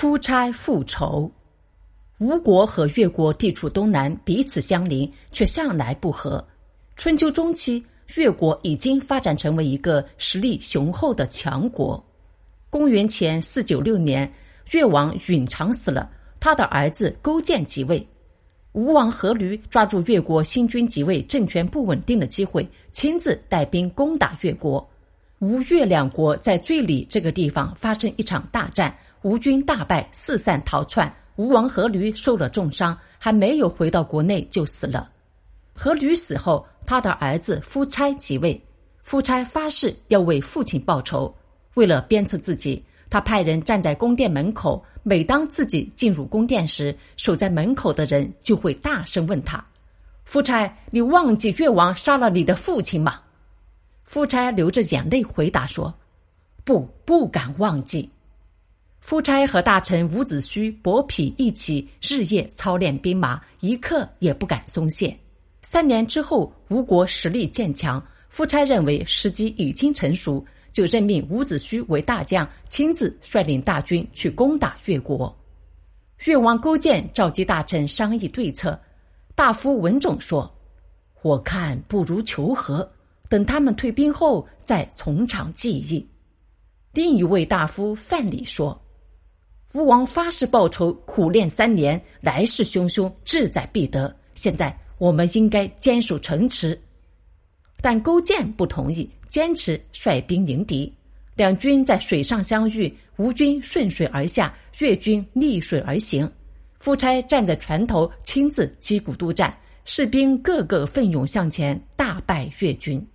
夫差复仇。吴国和越国地处东南，彼此相邻，却向来不和。春秋中期，越国已经发展成为一个实力雄厚的强国。公元前四九六年，越王允长死了，他的儿子勾践即位。吴王阖闾抓住越国新君即位、政权不稳定的机会，亲自带兵攻打越国。吴越两国在最里这个地方发生一场大战。吴军大败，四散逃窜。吴王阖闾受了重伤，还没有回到国内就死了。阖闾死后，他的儿子夫差即位。夫差发誓要为父亲报仇。为了鞭策自己，他派人站在宫殿门口。每当自己进入宫殿时，守在门口的人就会大声问他：“夫差，你忘记越王杀了你的父亲吗？”夫差流着眼泪回答说：“不，不敢忘记。”夫差和大臣伍子胥、伯嚭一起日夜操练兵马，一刻也不敢松懈。三年之后，吴国实力渐强，夫差认为时机已经成熟，就任命伍子胥为大将，亲自率领大军去攻打越国。越王勾践召集大臣商议对策，大夫文种说：“我看不如求和，等他们退兵后再从长计议。”另一位大夫范蠡说。吴王发誓报仇，苦练三年，来势汹汹，志在必得。现在我们应该坚守城池，但勾践不同意，坚持率兵迎敌。两军在水上相遇，吴军顺水而下，越军逆水而行。夫差站在船头，亲自击鼓督战，士兵个个奋勇向前，大败越军。